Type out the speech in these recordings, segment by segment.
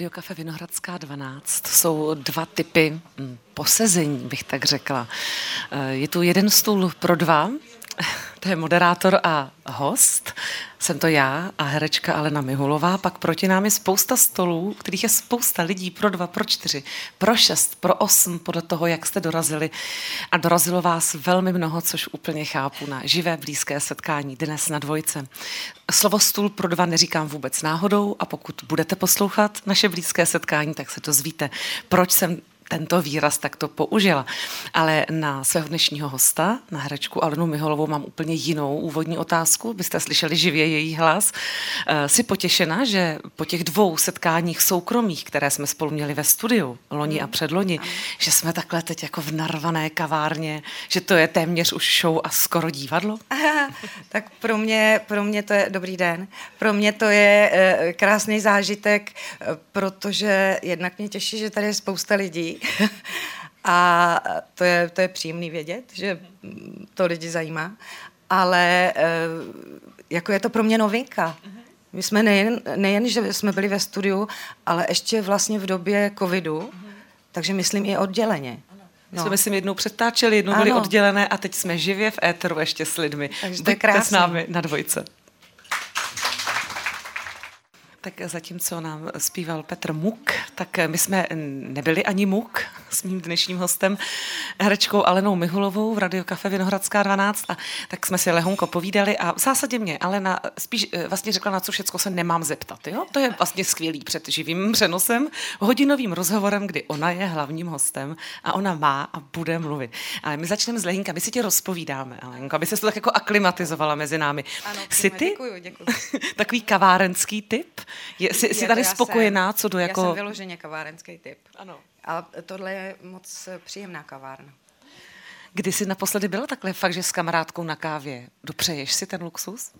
Biokafe Vinohradská 12 jsou dva typy hm, posezení, bych tak řekla. Eh, je tu jeden stůl pro dva, to je moderátor a host. Jsem to já a herečka Alena Mihulová. Pak proti nám je spousta stolů, kterých je spousta lidí pro dva, pro čtyři, pro šest, pro osm, podle toho, jak jste dorazili. A dorazilo vás velmi mnoho, což úplně chápu na živé blízké setkání dnes na dvojce. Slovo stůl pro dva neříkám vůbec náhodou a pokud budete poslouchat naše blízké setkání, tak se dozvíte, proč jsem tento výraz takto použila. Ale na svého dnešního hosta, na herečku Alenu Miholovou, mám úplně jinou úvodní otázku. Byste slyšeli živě její hlas. Eh, jsi potěšena, že po těch dvou setkáních soukromých, které jsme spolu měli ve studiu, loni a hmm. předloni, že jsme takhle teď jako v narvané kavárně, že to je téměř už show a skoro divadlo? Aha, tak pro mě, pro mě to je dobrý den. Pro mě to je e, krásný zážitek, e, protože jednak mě těší, že tady je spousta lidí, a to je, to je příjemný vědět, že to lidi zajímá. Ale eh, jako je to pro mě novinka. My jsme nejen, nejen, že jsme byli ve studiu, ale ještě vlastně v době covidu, takže myslím i odděleně. My no. jsme, myslím, jednou přetáčeli, jednou ano. byli oddělené a teď jsme živě v éteru ještě s lidmi. Takže to je krásný. s námi na dvojce. Tak zatímco nám zpíval Petr Muk, tak my jsme nebyli ani Muk s mým dnešním hostem, herečkou Alenou Mihulovou v Radio Cafe Vinohradská 12 a tak jsme si lehonko povídali a v zásadě mě Alena spíš eh, vlastně řekla, na co všechno se nemám zeptat. Jo? To je vlastně skvělý před živým přenosem, hodinovým rozhovorem, kdy ona je hlavním hostem a ona má a bude mluvit. Ale my začneme s Lehinka, my si tě rozpovídáme, Alenko, aby se to tak jako aklimatizovala mezi námi. Ano, Jsi ty děkuju, děkuju. takový kavárenský typ? Je, jsi, jsi tady spokojená, jsem, co do jako... Já jsem vyloženě kavárenský typ. Ano. A tohle je moc příjemná kavárna. Kdy jsi naposledy byla takhle fakt, že s kamarádkou na kávě? Dopřeješ si ten luxus?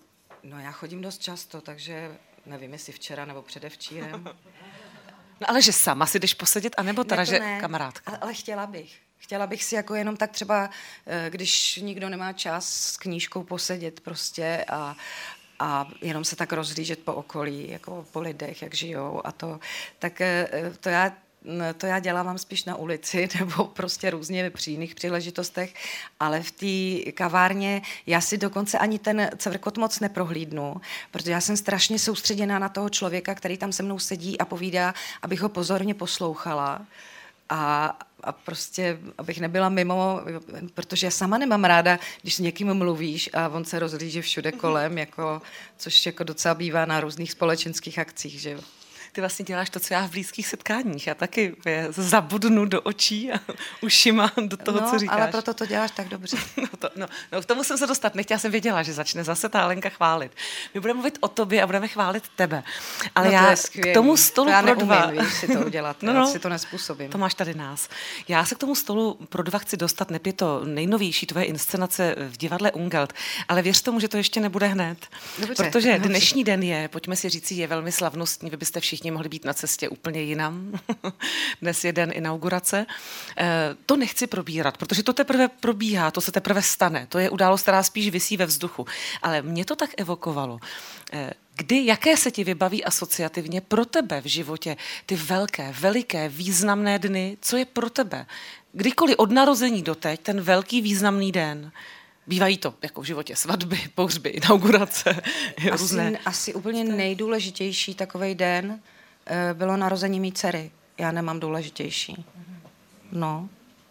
No já chodím dost často, takže nevím, jestli včera nebo předevčírem. No ale že sama si jdeš posedět, anebo teda, ne, že ne, kamarádka? Ale, ale chtěla bych. Chtěla bych si jako jenom tak třeba, eh, když nikdo nemá čas s knížkou posedět prostě a, a jenom se tak rozlížet po okolí, jako po lidech, jak žijou a to, tak eh, to já to já dělávám spíš na ulici nebo prostě různě při jiných příležitostech, ale v té kavárně já si dokonce ani ten cvrkot moc neprohlídnu, protože já jsem strašně soustředěná na toho člověka, který tam se mnou sedí a povídá, abych ho pozorně poslouchala. A, a prostě, abych nebyla mimo, protože já sama nemám ráda, když s někým mluvíš a on se rozlíže všude kolem, jako, což jako docela bývá na různých společenských akcích, že jo ty vlastně děláš to, co já v blízkých setkáních. Já taky zabudnu do očí a ušima do toho, no, co říkáš. ale proto to děláš tak dobře. No, to, no, no, k tomu jsem se dostat. Nechtěla jsem věděla, že začne zase ta Lenka chválit. My budeme mluvit o tobě a budeme chválit tebe. Ale no, to já k tomu stolu to já pro dva... Víš, si to udělat, no, no, si to nespůsobím. To máš tady nás. Já se k tomu stolu pro dva chci dostat, je to nejnovější tvoje inscenace v divadle Ungelt, ale věř tomu, že to ještě nebude hned. Dobře, protože dobře. dnešní den je, pojďme si říct, je velmi slavnostní, vy byste všichni mohli být na cestě úplně jinam. Dnes je den inaugurace. Eh, to nechci probírat, protože to teprve probíhá, to se teprve stane. To je událost, která spíš visí ve vzduchu. Ale mě to tak evokovalo. Eh, kdy, jaké se ti vybaví asociativně pro tebe v životě ty velké, veliké, významné dny? Co je pro tebe? Kdykoliv od narození do teď, ten velký významný den, Bývají to jako v životě svatby, pohřby, inaugurace. Asi, různé. asi úplně nejdůležitější takový den Eh, bylo narození mý dcery. Já nemám důležitější. No,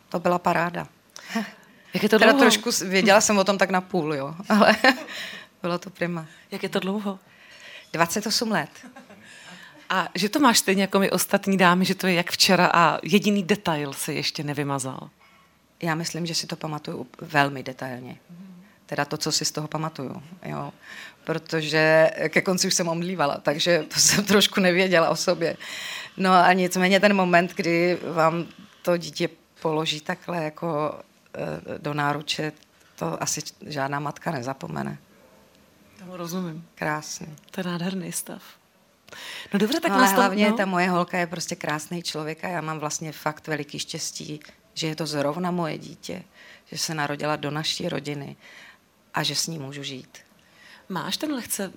to byla paráda. Jak je to dlouho? Teda trošku, věděla jsem o tom tak na půl, jo, ale bylo to prima. Jak je to dlouho? 28 let. A že to máš stejně jako my ostatní dámy, že to je jak včera a jediný detail se ještě nevymazal? Já myslím, že si to pamatuju velmi detailně. Teda to, co si z toho pamatuju. Jo protože ke konci už jsem omdlívala, takže to jsem trošku nevěděla o sobě. No a nicméně ten moment, kdy vám to dítě položí takhle jako e, do náruče, to asi žádná matka nezapomene. Tomu rozumím. Krásný. To je nádherný stav. No dobře, tak no, ale hlavně no. ta moje holka je prostě krásný člověk a já mám vlastně fakt veliký štěstí, že je to zrovna moje dítě, že se narodila do naší rodiny a že s ní můžu žít. Máš ten lehce,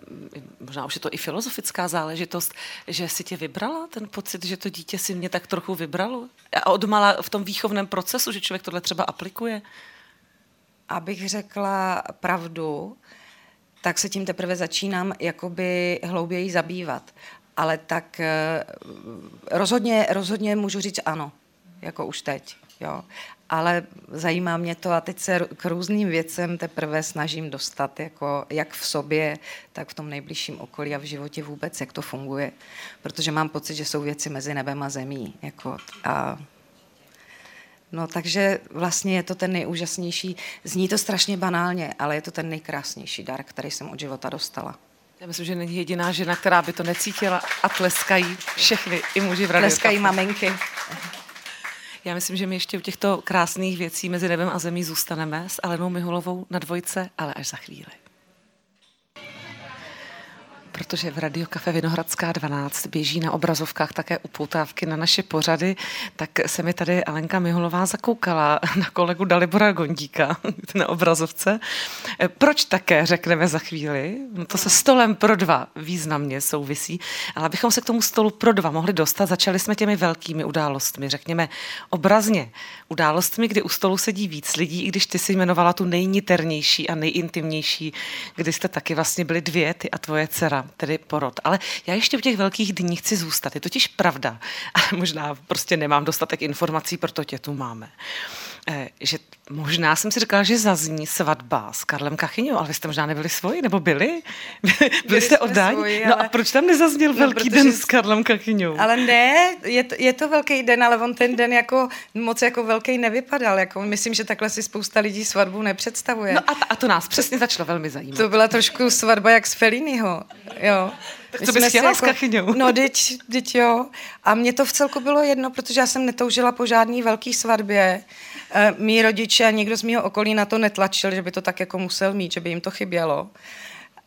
možná už je to i filozofická záležitost, že si tě vybrala ten pocit, že to dítě si mě tak trochu vybralo? A odmala v tom výchovném procesu, že člověk tohle třeba aplikuje? Abych řekla pravdu, tak se tím teprve začínám jakoby hlouběji zabývat. Ale tak eh, rozhodně, rozhodně můžu říct ano, jako už teď. Jo. Ale zajímá mě to a teď se k různým věcem teprve snažím dostat, jako jak v sobě, tak v tom nejbližším okolí a v životě vůbec, jak to funguje. Protože mám pocit, že jsou věci mezi nebem a zemí. Jako, a No takže vlastně je to ten nejúžasnější, zní to strašně banálně, ale je to ten nejkrásnější dar, který jsem od života dostala. Já myslím, že není jediná žena, která by to necítila a tleskají všechny, i muži v Tleskají maminky. Já myslím, že my ještě u těchto krásných věcí mezi nebem a zemí zůstaneme s Alenou Mihulovou na dvojce, ale až za chvíli protože v Radio Cafe Vinohradská 12 běží na obrazovkách také upoutávky na naše pořady, tak se mi tady Alenka Miholová zakoukala na kolegu Dalibora Gondíka na obrazovce. Proč také, řekneme za chvíli. No to se stolem pro dva významně souvisí, ale abychom se k tomu stolu pro dva mohli dostat, začali jsme těmi velkými událostmi, řekněme obrazně. Událostmi, kdy u stolu sedí víc lidí, i když ty si jmenovala tu nejniternější a nejintimnější, kdy jste taky vlastně byli dvě, ty a tvoje dcera tedy porod. Ale já ještě v těch velkých dních chci zůstat. Je totiž pravda, ale možná prostě nemám dostatek informací, proto tě tu máme. Eh, že možná jsem si říkala, že zazní svatba s Karlem Kachyňou, ale vy jste možná nebyli svoji, nebo byli? byli, byli jste oddáni? Svoji, no ale... a proč tam nezazněl no, velký den s Karlem Kachyňou? Ale ne, je to, je to velký den, ale on ten den jako moc jako velký nevypadal. Jako, myslím, že takhle si spousta lidí svatbu nepředstavuje. No a, a to nás přesně začalo velmi zajímat. To byla trošku svatba jak z Felliniho, jo. Tak co bys chtěla jako, s Kachyňou? No, teď, teď jo. A mě to v celku bylo jedno, protože já jsem netoužila po žádný velký svatbě. E, mí rodiče a někdo z mého okolí na to netlačil, že by to tak jako musel mít, že by jim to chybělo.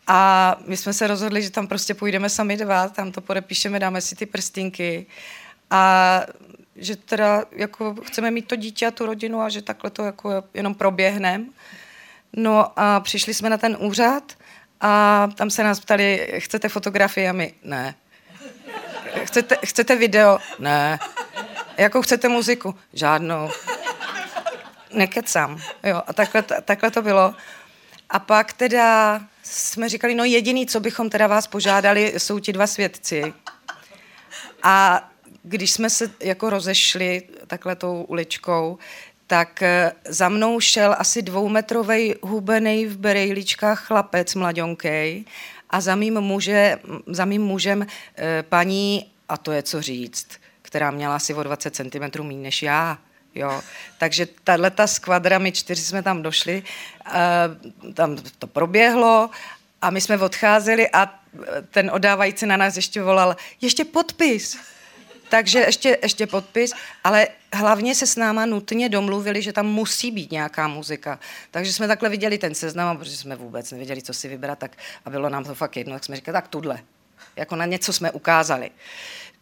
A my jsme se rozhodli, že tam prostě půjdeme sami dva, tam to podepíšeme, dáme si ty prstinky a že teda jako chceme mít to dítě a tu rodinu a že takhle to jako jenom proběhneme. No a přišli jsme na ten úřad a tam se nás ptali, chcete fotografii a my, ne. Chcete, chcete video? Ne. Jakou chcete muziku? Žádnou. Nekecám. Jo, a takhle, takhle to bylo. A pak teda jsme říkali, no jediný, co bychom teda vás požádali, jsou ti dva svědci. A když jsme se jako rozešli takhle tou uličkou, tak eh, za mnou šel asi dvoumetrový hubený v berejličkách chlapec mladionkej a za mým, muže, za mým mužem eh, paní, a to je co říct, která měla asi o 20 cm méně než já. Jo. Takže tahle ta skvadra, my čtyři jsme tam došli, uh, tam to proběhlo a my jsme odcházeli a ten odávající na nás ještě volal, ještě podpis. Takže ještě, ještě podpis, ale hlavně se s náma nutně domluvili, že tam musí být nějaká muzika. Takže jsme takhle viděli ten seznam, protože jsme vůbec nevěděli, co si vybrat, tak a bylo nám to fakt jedno, tak jsme říkali, tak tudle. Jako na něco jsme ukázali.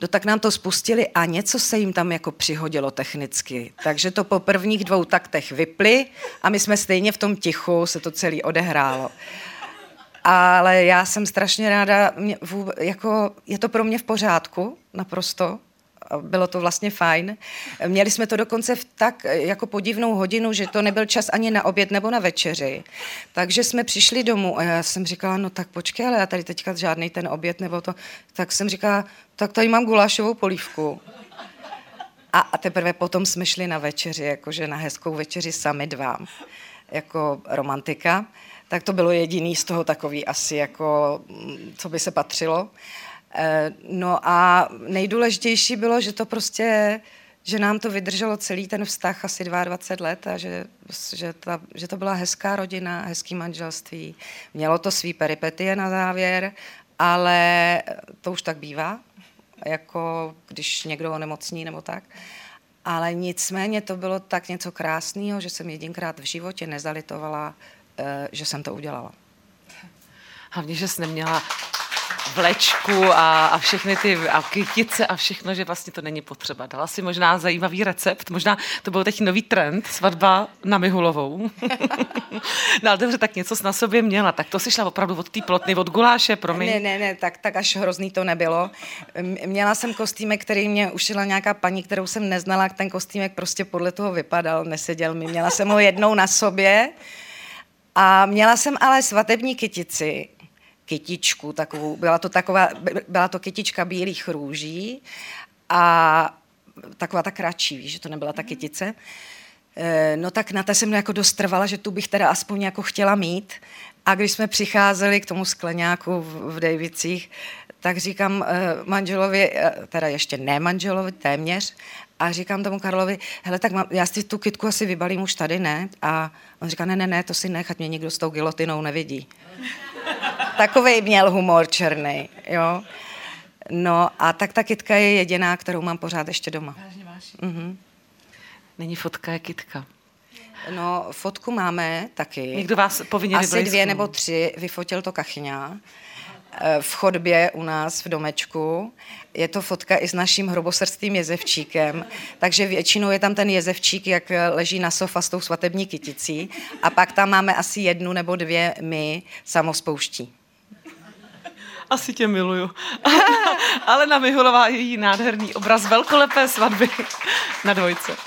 No tak nám to spustili a něco se jim tam jako přihodilo technicky. Takže to po prvních dvou taktech vyply a my jsme stejně v tom tichu, se to celé odehrálo. Ale já jsem strašně ráda, mě, jako, je to pro mě v pořádku, naprosto, bylo to vlastně fajn. Měli jsme to dokonce v tak jako podivnou hodinu, že to nebyl čas ani na oběd nebo na večeři. Takže jsme přišli domů a já jsem říkala, no tak počkej, ale já tady teďka žádný ten oběd nebo to. Tak jsem říkala, tak tady mám gulášovou polívku. A, a teprve potom jsme šli na večeři, jakože na hezkou večeři sami dva, jako romantika. Tak to bylo jediný z toho takový asi jako, co by se patřilo. Eh, no a nejdůležitější bylo, že to prostě, že nám to vydrželo celý ten vztah asi 22 let a že, že, ta, že to byla hezká rodina, hezký manželství. Mělo to svý peripetie na závěr, ale to už tak bývá, jako když někdo onemocní nebo tak. Ale nicméně to bylo tak něco krásného, že jsem jedinkrát v životě nezalitovala, eh, že jsem to udělala. Hlavně, že jsi neměla vlečku a, a všechny ty a kytice a všechno, že vlastně to není potřeba. Dala si možná zajímavý recept, možná to byl teď nový trend, svatba na Mihulovou. no ale dobře, tak něco na sobě měla, tak to si šla opravdu od té plotny, od guláše, promiň. Ne, ne, ne, tak, tak až hrozný to nebylo. Měla jsem kostýmek, který mě ušila nějaká paní, kterou jsem neznala, ten kostýmek prostě podle toho vypadal, neseděl mi. Měla jsem ho jednou na sobě a měla jsem ale svatební kytici, kytičku takovou, byla to taková, byla to kytička bílých růží a taková ta kratší, víš, že to nebyla ta kytice. Eh, no tak na té jsem jako dost trvala, že tu bych teda aspoň jako chtěla mít. A když jsme přicházeli k tomu skleňáku v, v Davicích, tak říkám uh, manželovi, uh, teda ještě ne manželovi, téměř, a říkám tomu Karlovi, hele, tak mám, já si tu kitku asi vybalím už tady, ne? A on říká, ne, ne, ne, to si nech, ať mě nikdo s tou gilotinou nevidí. Takovej měl humor černý, jo. No a tak ta kitka je jediná, kterou mám pořád ještě doma. Vážně Mhm. Není fotka, je kitka. No, fotku máme taky. Někdo vás povinně Asi dvě nebo tři, vyfotil to Kachňa eh, v chodbě u nás v domečku. Je to fotka i s naším hrobosrstým jezevčíkem, takže většinou je tam ten jezevčík, jak leží na sofa s tou svatební kyticí a pak tam máme asi jednu nebo dvě my samospouští. Asi tě miluju. Ale na Miholová je její nádherný obraz velkolepé svatby na dvojce.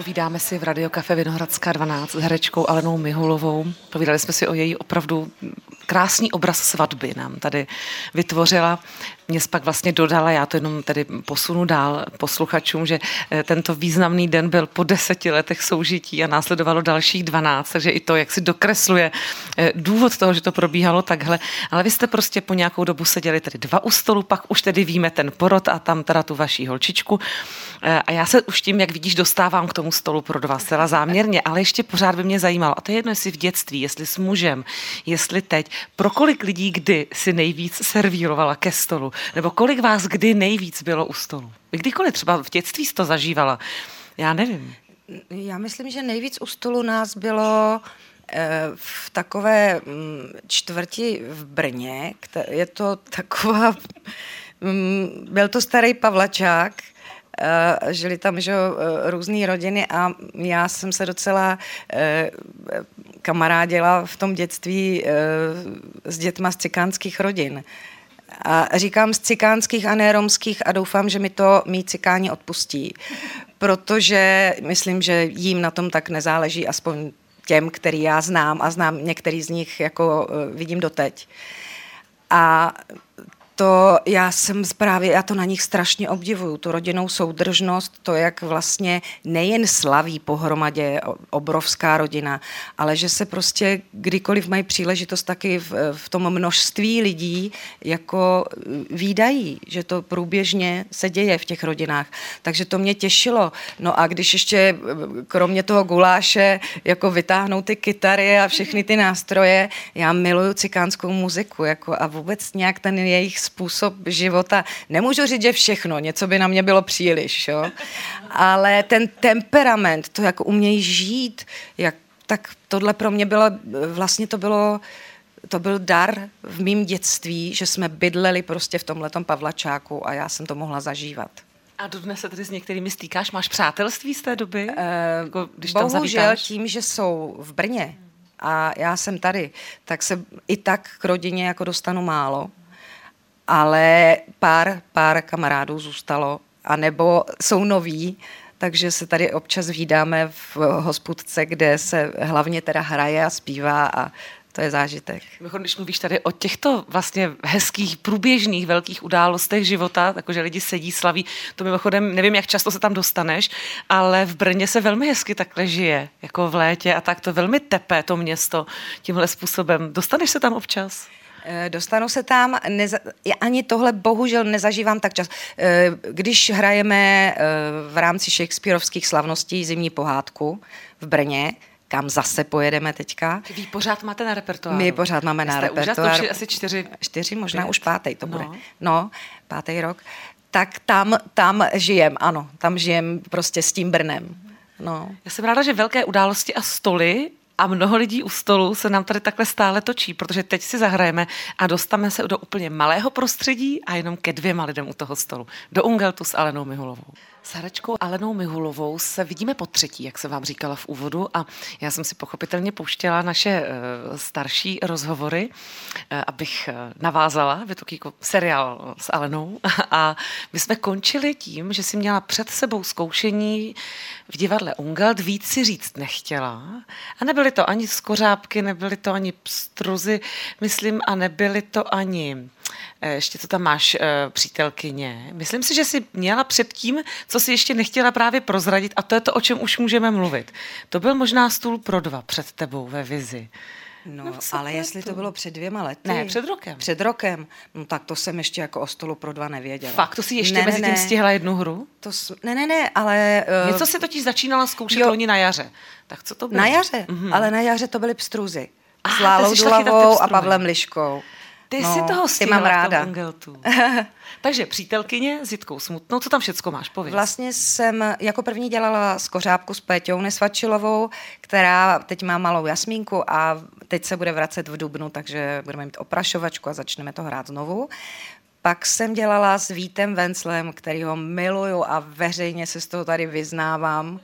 Povídáme si v Radio Cafe Vinohradská 12 s herečkou Alenou Mihulovou. Povídali jsme si o její opravdu krásný obraz svatby nám tady vytvořila. Mě pak vlastně dodala, já to jenom tady posunu dál posluchačům, že eh, tento významný den byl po deseti letech soužití a následovalo dalších dvanáct, takže i to, jak si dokresluje eh, důvod toho, že to probíhalo takhle. Ale vy jste prostě po nějakou dobu seděli tady dva u stolu, pak už tedy víme ten porod a tam teda tu vaší holčičku. Eh, a já se už tím, jak vidíš, dostávám k tomu stolu pro dva zcela záměrně, ale ještě pořád by mě zajímalo, a to je jedno, jestli v dětství, jestli s mužem, jestli teď, pro kolik lidí kdy si nejvíc servírovala ke stolu, nebo kolik vás kdy nejvíc bylo u stolu? Kdykoliv třeba v dětství jsi to zažívala, já nevím. Já myslím, že nejvíc u stolu nás bylo eh, v takové mm, čtvrti v Brně, je to taková, mm, byl to starý Pavlačák, Uh, žili tam že, uh, různé rodiny a já jsem se docela uh, kamarádila v tom dětství s dětma z cikánských rodin. A říkám z cikánských a ne romských a doufám, že mi to mý cikáni odpustí, protože myslím, že jim na tom tak nezáleží, aspoň těm, který já znám a znám některý z nich, jako vidím doteď. A to já jsem právě, já to na nich strašně obdivuju, tu rodinnou soudržnost, to, jak vlastně nejen slaví pohromadě obrovská rodina, ale že se prostě kdykoliv mají příležitost taky v, v tom množství lidí jako výdají, že to průběžně se děje v těch rodinách. Takže to mě těšilo. No a když ještě kromě toho guláše jako vytáhnou ty kytary a všechny ty nástroje, já miluju cikánskou muziku jako a vůbec nějak ten jejich způsob života. Nemůžu říct, že všechno, něco by na mě bylo příliš, jo? ale ten temperament, to, jak umějí žít, jak, tak tohle pro mě bylo, vlastně to bylo, to byl dar v mém dětství, že jsme bydleli prostě v tomhletom Pavlačáku a já jsem to mohla zažívat. A dodnes se tedy s některými stýkáš? Máš přátelství z té doby? Uh, když bohužel tam tím, že jsou v Brně a já jsem tady, tak se i tak k rodině jako dostanu málo ale pár, pár kamarádů zůstalo, anebo jsou noví, takže se tady občas vídáme v hospudce, kde se hlavně teda hraje a zpívá a to je zážitek. Když mluvíš tady o těchto vlastně hezkých, průběžných, velkých událostech života, takže lidi sedí, slaví, to mimochodem, nevím, jak často se tam dostaneš, ale v Brně se velmi hezky takhle žije, jako v létě a tak to velmi tepé to město tímhle způsobem. Dostaneš se tam občas? Eh, dostanu se tam, neza, ani tohle bohužel nezažívám tak čas. Eh, když hrajeme eh, v rámci Shakespeareovských slavností zimní pohádku v Brně, kam zase pojedeme teďka. Vy pořád máte na repertoáru? My pořád máme na repertoáru. asi čtyři. Čtyři, možná pět. už pátý to no. bude. No, pátý rok. Tak tam, tam žijem, ano, tam žijem prostě s tím Brnem. No. Já jsem ráda, že velké události a stoly A mnoho lidí u stolu se nám tady takhle stále točí, protože teď si zahrajeme a dostaneme se do úplně malého prostředí a jenom ke dvěma lidem u toho stolu. Do Ungeltu s Alenou Mihulovou. S herečkou Alenou Mihulovou se vidíme po třetí, jak jsem vám říkala v úvodu a já jsem si pochopitelně pouštěla naše eh, starší rozhovory, eh, abych eh, navázala, je to seriál s Alenou. A my jsme končili tím, že si měla před sebou zkoušení v divadle Ungelt, víc si říct nechtěla. A nebyly to ani skořápky, nebyly to ani pstruzy, myslím, a nebyly to ani ještě to tam máš, eh, přítelkyně. Myslím si, že jsi měla předtím, co si ještě nechtěla právě prozradit a to je to, o čem už můžeme mluvit. To byl možná stůl pro dva před tebou ve vizi. No, no ale jestli to bylo před dvěma lety. Ne, před rokem. Před rokem. No tak to jsem ještě jako o stolu pro dva nevěděla. Fakt, to si ještě ne, mezi ne, tím stihla jednu hru? To, ne, ne, ne, ale... Uh, Něco se totiž začínala zkoušet loni na jaře. Tak co to bylo? Na jaře, mm-hmm. ale na jaře to byly pstruzy. S Lálou Dulavou a Pavlem Liškou. Ty no, si toho ty mám ráda. Takže přítelkyně s Jitkou Smutnou, co tam všecko máš, pověz. Vlastně jsem jako první dělala skořápku s Péťou Nesvačilovou, která teď má malou jasmínku a teď se bude vracet v Dubnu, takže budeme mít oprašovačku a začneme to hrát znovu. Pak jsem dělala s Vítem Venclem, který ho miluju a veřejně se z toho tady vyznávám. Uh,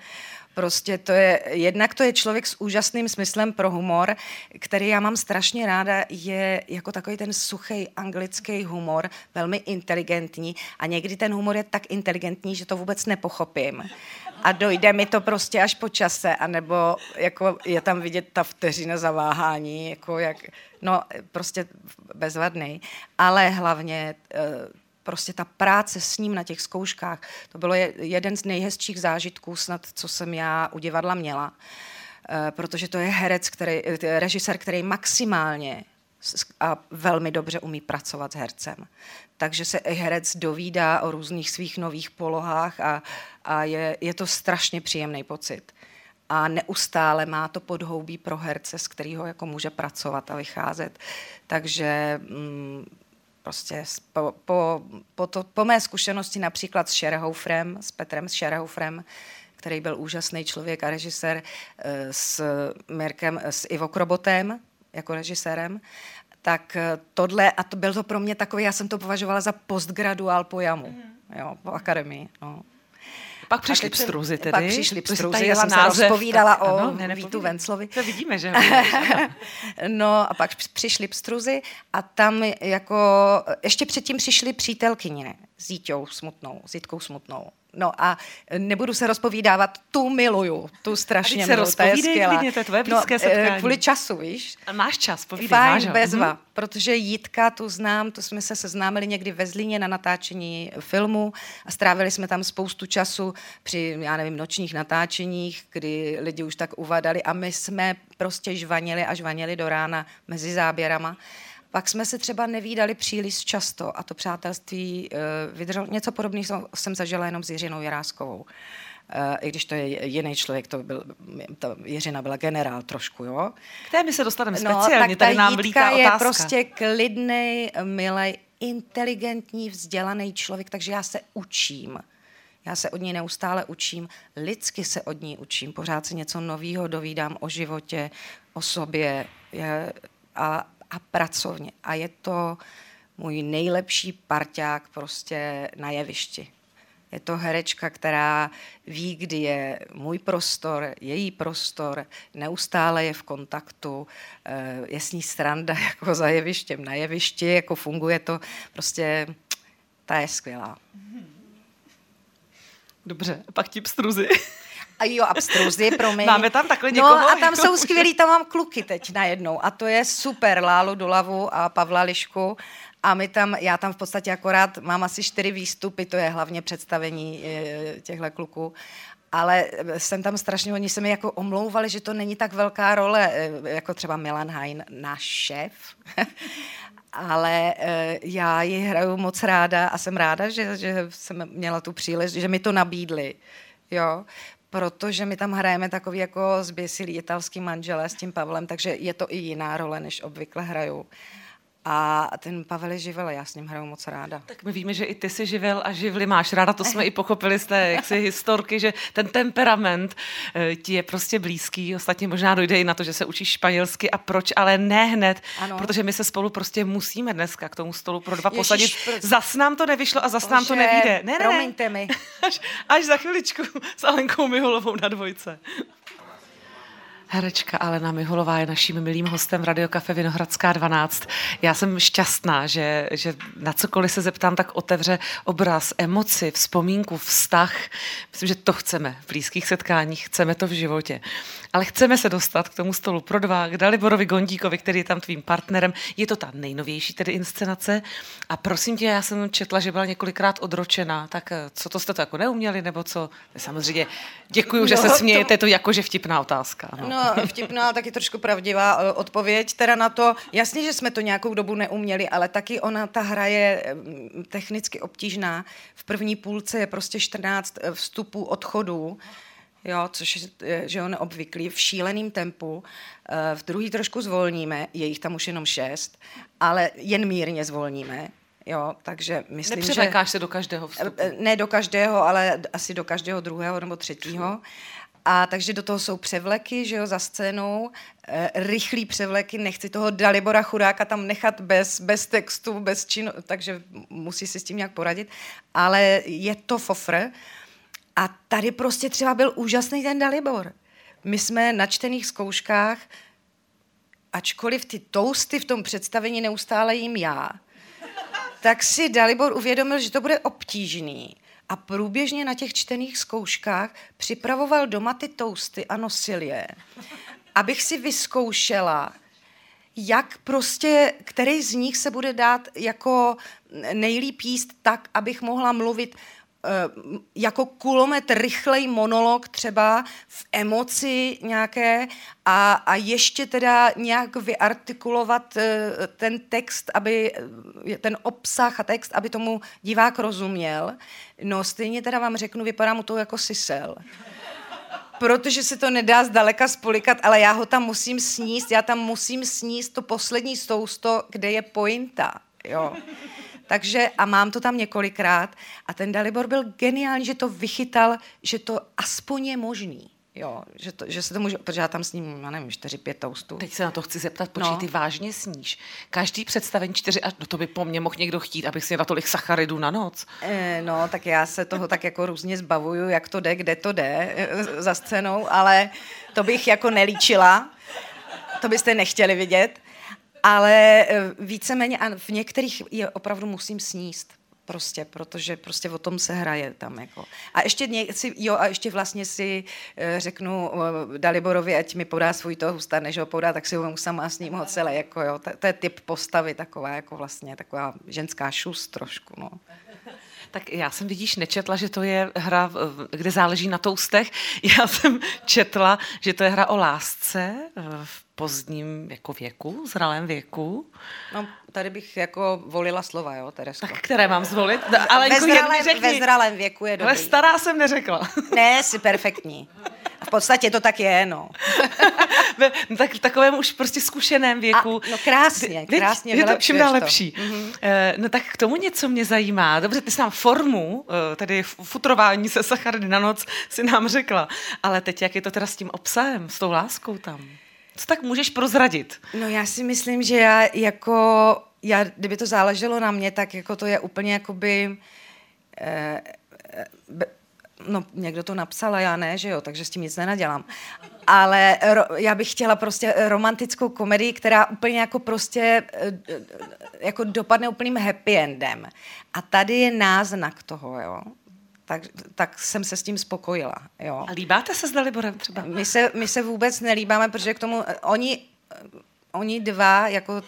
Prostě to je, jednak to je člověk s úžasným smyslem pro humor, který já mám strašně ráda, je jako takový ten suchý anglický humor, velmi inteligentní a někdy ten humor je tak inteligentní, že to vůbec nepochopím. A dojde mi to prostě až po čase, anebo jako je tam vidět ta vteřina zaváhání, jako jak, no prostě bezvadný. Ale hlavně eh, prostě ta práce s ním na těch zkouškách, to bylo jeden z nejhezčích zážitků snad, co jsem já u divadla měla, eh, protože to je herec, který, eh, režisér, který maximálně a velmi dobře umí pracovat s hercem. Takže se i herec dovídá o různých svých nových polohách a, a je, je to strašně příjemný pocit. A neustále má to podhoubí pro herce, s kterého jako může pracovat a vycházet. Takže mm, prostě po, po, po, to, po mé zkušenosti například s Scherhoferem, s Petrem Scherhoferem, který byl úžasný člověk a režisér, eh, s Mirkem, s Ivo Krobotem jako režisérem, tak eh, tohle, a to byl to pro mě takový, já jsem to považovala za postgraduál po jamu, mm. jo, po akademii. No. Pak přišli pstruzy tedy. Pak přišli pstruzy, já jsem název, se rozpovídala tak, o ano, ne, Vítu Venclovi. To vidíme, že? no a pak přišli pstruzy a tam jako, ještě předtím přišli přítelkyně s Jíťou smutnou, s Jitkou smutnou. No a nebudu se rozpovídávat, tu miluju, tu strašně miluju, to je skvělá. to je tvoje no, blízké no, setkání. Kvůli času, víš. A máš čas, povídej, Fajn, máš bezva, mm-hmm. protože Jitka tu znám, tu jsme se seznámili někdy ve Zlíně na natáčení filmu a strávili jsme tam spoustu času při, já nevím, nočních natáčeních, kdy lidi už tak uvadali a my jsme prostě žvanili a žvanili do rána mezi záběrama. Pak jsme se třeba nevídali příliš často a to přátelství uh, vydrželo. Něco podobného jsem zažila jenom s Jiřinou Jaráskovou. Uh, I když to je jiný člověk, to byl, ta Jiřina byla generál trošku, jo. K té my se dostaneme no, speciálně, tady nám vlítá je prostě klidný, milý, inteligentní, vzdělaný člověk, takže já se učím. Já se od ní neustále učím, lidsky se od ní učím, pořád se něco nového dovídám o životě, o sobě je, a a pracovně. A je to můj nejlepší parťák prostě na jevišti. Je to herečka, která ví, kdy je můj prostor, její prostor, neustále je v kontaktu, eh, je s ní stranda jako za jevištěm na jevišti, jako funguje to, prostě ta je skvělá. Dobře, pak ti pstruzy. A jo, abstruzy, promiň. Máme tam takhle někoho. No a tam jako jsou skvělí, tam mám kluky teď najednou. A to je super, Lálu Dulavu a Pavla Lišku. A my tam, já tam v podstatě akorát mám asi čtyři výstupy, to je hlavně představení eh, těchto kluků ale jsem tam strašně, oni se mi jako omlouvali, že to není tak velká role, eh, jako třeba Milan Hein, náš šéf. ale eh, já ji hraju moc ráda a jsem ráda, že, že jsem měla tu příležitost, že mi to nabídli. Jo, protože my tam hrajeme takový jako zběsilý italský manželé s tím Pavlem, takže je to i jiná role, než obvykle hraju. A ten Pavel je živel, já s ním hraju moc ráda. Tak my víme, že i ty si živel a živli máš ráda, to jsme i pochopili z té jaksi historky, že ten temperament eh, ti je prostě blízký. Ostatně možná dojde i na to, že se učíš španělsky a proč, ale ne hned, ano. protože my se spolu prostě musíme dneska k tomu stolu pro dva Ježiš, posadit. Pro... Zas nám to nevyšlo a zas Bože, nám to nevíde. Ne, ne, promiňte mi. Až, až za chviličku s Alenkou Miholovou na dvojce. Herečka Alena Miholová je naším milým hostem v Radiokafe Vinohradská 12. Já jsem šťastná, že, že na cokoliv se zeptám, tak otevře obraz, emoci, vzpomínku, vztah. Myslím, že to chceme v blízkých setkáních, chceme to v životě. Ale chceme se dostat k tomu stolu pro dva, k Daliborovi Gondíkovi, který je tam tvým partnerem. Je to ta nejnovější tedy inscenace. A prosím tě, já jsem četla, že byla několikrát odročena. Tak eh, co to jste to jako neuměli, nebo co? Samozřejmě děkuji, no, že se smějete, to... to jakože vtipná otázka. No. no, vtipná, taky trošku pravdivá eh, odpověď. Teda na to, jasně, že jsme to nějakou dobu neuměli, ale taky ona, ta hra je mm, technicky obtížná. V první půlce je prostě 14 eh, vstupů, odchodů jo, což je že jo, neobvyklý, v šíleném tempu. Eh, v druhý trošku zvolníme, je jich tam už jenom šest, ale jen mírně zvolníme. Jo, takže myslím, že... se do každého vstupu? Eh, ne do každého, ale asi do každého druhého nebo třetího. A takže do toho jsou převleky, že jo, za scénou, e, rychlý převleky, nechci toho Dalibora Chudáka tam nechat bez, bez textu, bez činu, takže musí si s tím nějak poradit, ale je to fofr. A tady prostě třeba byl úžasný ten Dalibor. My jsme na čtených zkouškách, ačkoliv ty tousty v tom představení neustále jim já, tak si Dalibor uvědomil, že to bude obtížný. A průběžně na těch čtených zkouškách připravoval doma ty tousty a nosil je, abych si vyzkoušela, jak prostě, který z nich se bude dát jako nejlíp jíst tak, abych mohla mluvit jako kulomet rychlej monolog třeba v emoci nějaké a, a ještě teda nějak vyartikulovat eh, ten text, aby eh, ten obsah a text, aby tomu divák rozuměl. No stejně teda vám řeknu, vypadá mu to jako sisel protože se to nedá zdaleka spolikat, ale já ho tam musím sníst, já tam musím sníst to poslední sousto, kde je pointa. Jo. Takže a mám to tam několikrát a ten Dalibor byl geniální, že to vychytal, že to aspoň je možný. Jo, že, to, že se to může, protože já tam s ním, já nevím, 4-5 toastů. Teď se na to chci zeptat, počkej, no. ty vážně sníš. Každý představení 4 až, no to by po mně mohl někdo chtít, abych si na tolik sacharidů na noc. E, no, tak já se toho tak jako různě zbavuju, jak to jde, kde to jde e, za scénou, ale to bych jako nelíčila. To byste nechtěli vidět ale eh, víceméně a v některých je opravdu musím sníst prostě, protože prostě o tom se hraje tam. Jako. A ještě si, jo, a ještě vlastně si e, řeknu e, Daliborovi, ať mi podá svůj toho husta, než ho podá, tak si ho sama s ním ho celé, jako jo. To, to, je typ postavy taková, jako vlastně taková ženská šus trošku, no. Tak já jsem, vidíš, nečetla, že to je hra, kde záleží na toustech. Já jsem četla, že to je hra o lásce v pozdním jako věku, zralém věku. No, tady bych jako volila slova, jo, Teresko. Tak které mám zvolit? No, ale ve, zralém, řekni. ve zralém věku je dobrý. Ale stará jsem neřekla. Ne, jsi perfektní. V podstatě to tak je, no. no tak v takovém už prostě zkušeném věku. A, no krásně, krásně Je to čím dál lepší. Mm-hmm. No tak k tomu něco mě zajímá. Dobře, ty jsi nám formu, eh, tedy futrování se sacharidy na noc, si nám řekla. Ale teď jak je to teda s tím obsahem, s tou láskou tam? Co tak můžeš prozradit? No já si myslím, že já jako, já, kdyby to záleželo na mě, tak jako to je úplně jakoby, eh, eh, no někdo to napsal a já ne, že jo, takže s tím nic nenadělám. Ale ro, já bych chtěla prostě romantickou komedii, která úplně jako prostě eh, jako dopadne úplným happy endem. A tady je náznak toho, jo tak, tak jsem se s tím spokojila. Jo. A líbáte se s Daliborem třeba? My se, my se vůbec nelíbáme, protože k tomu, oni, oni dva, jako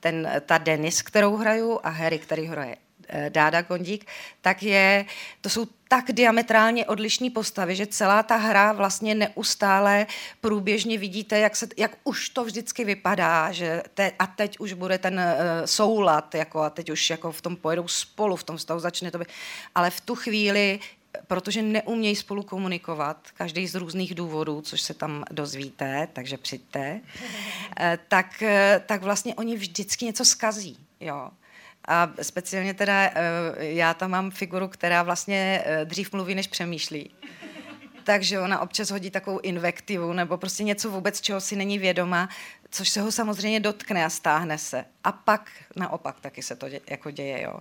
ten, ta Denis, kterou hraju, a Harry, který hraje Eh, Dáda Kondík, tak je, to jsou tak diametrálně odlišné postavy, že celá ta hra vlastně neustále průběžně vidíte, jak, se, jak už to vždycky vypadá, že te, a teď už bude ten uh, soulad, jako a teď už jako v tom pojedou spolu, v tom stavu začne to být. Ale v tu chvíli protože neumějí spolu komunikovat, každý z různých důvodů, což se tam dozvíte, takže přijďte, eh, tak, eh, tak vlastně oni vždycky něco skazí. Jo. A speciálně teda eh, já tam mám figuru, která vlastně dřív mluví, než přemýšlí. Takže ona občas hodí takovou invektivu nebo prostě něco vůbec, čeho si není vědoma, což se ho samozřejmě dotkne a stáhne se. A pak naopak taky se to dě, jako děje. Jo.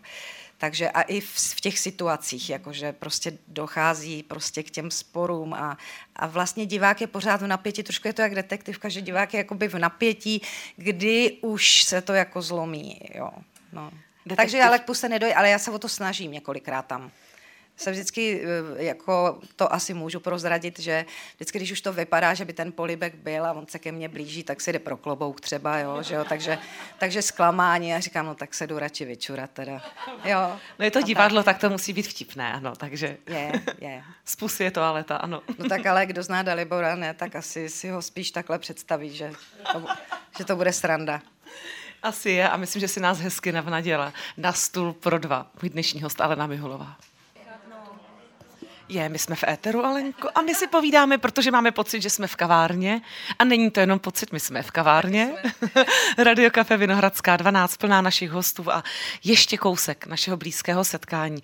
Takže a i v, v těch situacích, jakože prostě dochází prostě k těm sporům a, a vlastně divák je pořád v napětí, trošku je to jak detektivka, že divák je jakoby v napětí, kdy už se to jako zlomí, jo. No. Detektiv. Takže ale k puse nedoj, ale já se o to snažím několikrát tam se vždycky, eh, jako to asi můžu prozradit, že vždycky, když už to vypadá, že by ten polibek byl a on se ke mně blíží, tak si jde pro klobouk třeba, jo, že jo, takže, takže zklamání a říkám, no tak se jdu radši vyčurat teda, jo. No je to divadlo, tak. tak to musí být vtipné, ano, takže. Je, je. Spus je toaleta, ano. No tak ale kdo zná Dalibora, ne, tak asi si ho spíš takhle představí, že to, že to bude sranda. Asi je a myslím, že si nás hezky navnaděla na stůl pro dva. Můj dnešní host Alena Mihulová. Je, my jsme v éteru, Alenko, a my si povídáme, protože máme pocit, že jsme v kavárně. A není to jenom pocit, my jsme v kavárně. Radio Kafe Vinohradská 12, plná našich hostů a ještě kousek našeho blízkého setkání.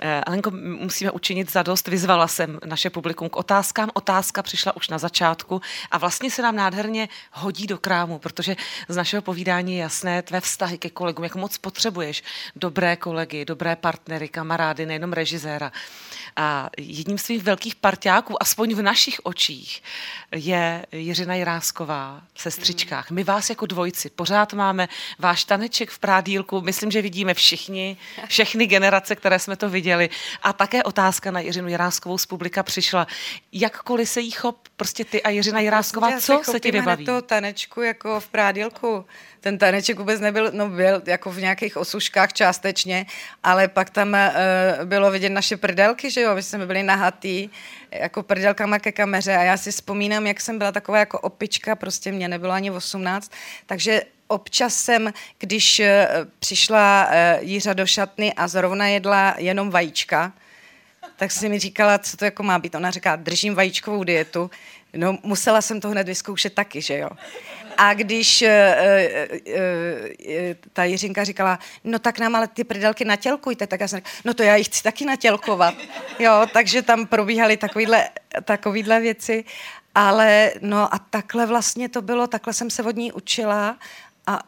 Eh, Alenko, musíme učinit zadost. Vyzvala jsem naše publikum k otázkám. Otázka přišla už na začátku a vlastně se nám nádherně hodí do krámu, protože z našeho povídání je jasné tvé vztahy ke kolegům, jak moc potřebuješ dobré kolegy, dobré partnery, kamarády, nejenom režiséra. A jedním z svých velkých parťáků, aspoň v našich očích, je Jiřina Jirásková v Sestřičkách. My vás jako dvojici pořád máme váš taneček v Prádílku, myslím, že vidíme všichni, všechny generace, které jsme to viděli. A také otázka na Jiřinu Jiráskovou z publika přišla. Jakkoliv se jí chop, prostě ty a Jiřina Jirásková, co se ti vybaví? to tanečku jako v Prádílku ten taneček vůbec nebyl, no byl jako v nějakých osuškách částečně, ale pak tam uh, bylo vidět naše prdelky, že jo, my jsme byli nahatý jako prdelkama ke kameře a já si vzpomínám, jak jsem byla taková jako opička, prostě mě nebylo ani 18, takže občas jsem, když uh, přišla uh, Jířa do šatny a zrovna jedla jenom vajíčka, tak si mi říkala, co to jako má být. Ona říká, držím vajíčkovou dietu. No, musela jsem to hned vyzkoušet taky, že jo. A když uh, uh, uh, ta Jiřinka říkala, no tak nám ale ty prdelky natělkujte, tak já jsem říkala, no to já jich chci taky natělkovat. Jo, takže tam probíhaly takovýhle, takovýhle věci. Ale no a takhle vlastně to bylo, takhle jsem se od ní učila a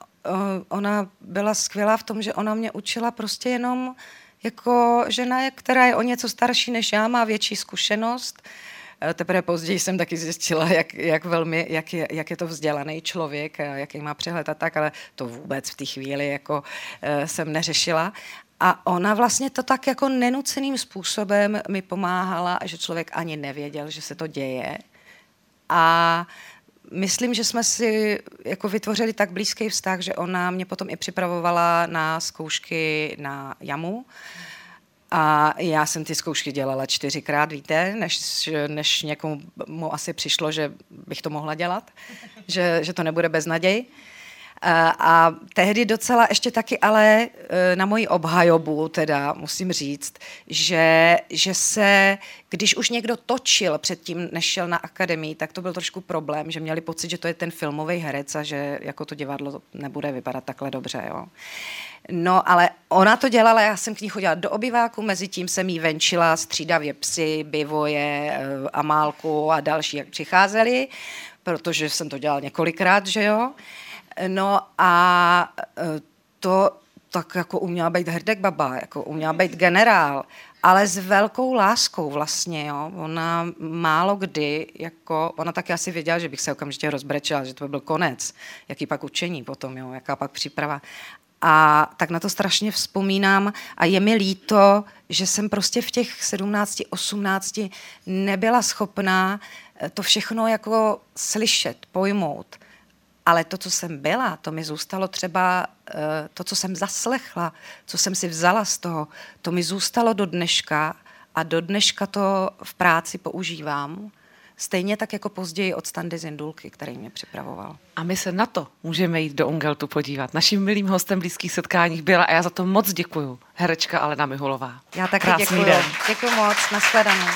ona byla skvělá v tom, že ona mě učila prostě jenom jako žena, která je o něco starší než já, má větší zkušenost, Eh, teprve později jsem taky zjistila, jak, jak, velmi, jak, je, jak je to vzdělaný člověk, jaký má přehled a tak, ale to vůbec v té chvíli jako uh, jsem neřešila. A ona vlastně to tak jako nenuceným způsobem mi pomáhala, že člověk ani nevěděl, že se to děje. A myslím, že jsme si jako vytvořili tak blízký vztah, že ona mě potom i připravovala na zkoušky na jamu. A já jsem ty zkoušky dělala čtyřikrát, víte, než, než někomu mu asi přišlo, že bych to mohla dělat, že, že to nebude bez naději. A, a tehdy docela ještě taky ale e, na moji obhajobu teda musím říct, že, že se, když už někdo točil předtím, než šel na akademii, tak to byl trošku problém, že měli pocit, že to je ten filmový herec a že jako to divadlo nebude vypadat takhle dobře. Jo. No, ale ona to dělala, já jsem k ní chodila do obyváku, mezi tím jsem jí venčila střídavě psy, bivoje, eh, Amálku a další, jak přicházeli, protože jsem to dělala několikrát, že jo. No a eh, to tak jako uměla být hrdek baba, jako uměla být generál, ale s velkou láskou vlastně, jo. Ona málo kdy, jako, ona taky asi věděla, že bych se okamžitě rozbrečela, že to by byl konec, jaký pak učení potom, jo, jaká pak příprava. A tak na to strašně vzpomínám a je mi líto, že jsem prostě v těch 17, 18 nebyla schopná eh, to všechno jako slyšet, pojmout. Ale to, co jsem byla, to mi zůstalo třeba, eh, to, co jsem zaslechla, co jsem si vzala z toho, to mi zůstalo do dneška a do dneška to v práci používám Stejně tak jako později od Standy Zindulky, který mě připravoval. A my se na to můžeme jít do Ungeltu podívat. Naším milým hostem blízkých setkáních byla a já za to moc děkuju herečka Alena Mihulová. Já taky děkuji. Děkuji moc. Nashledanou.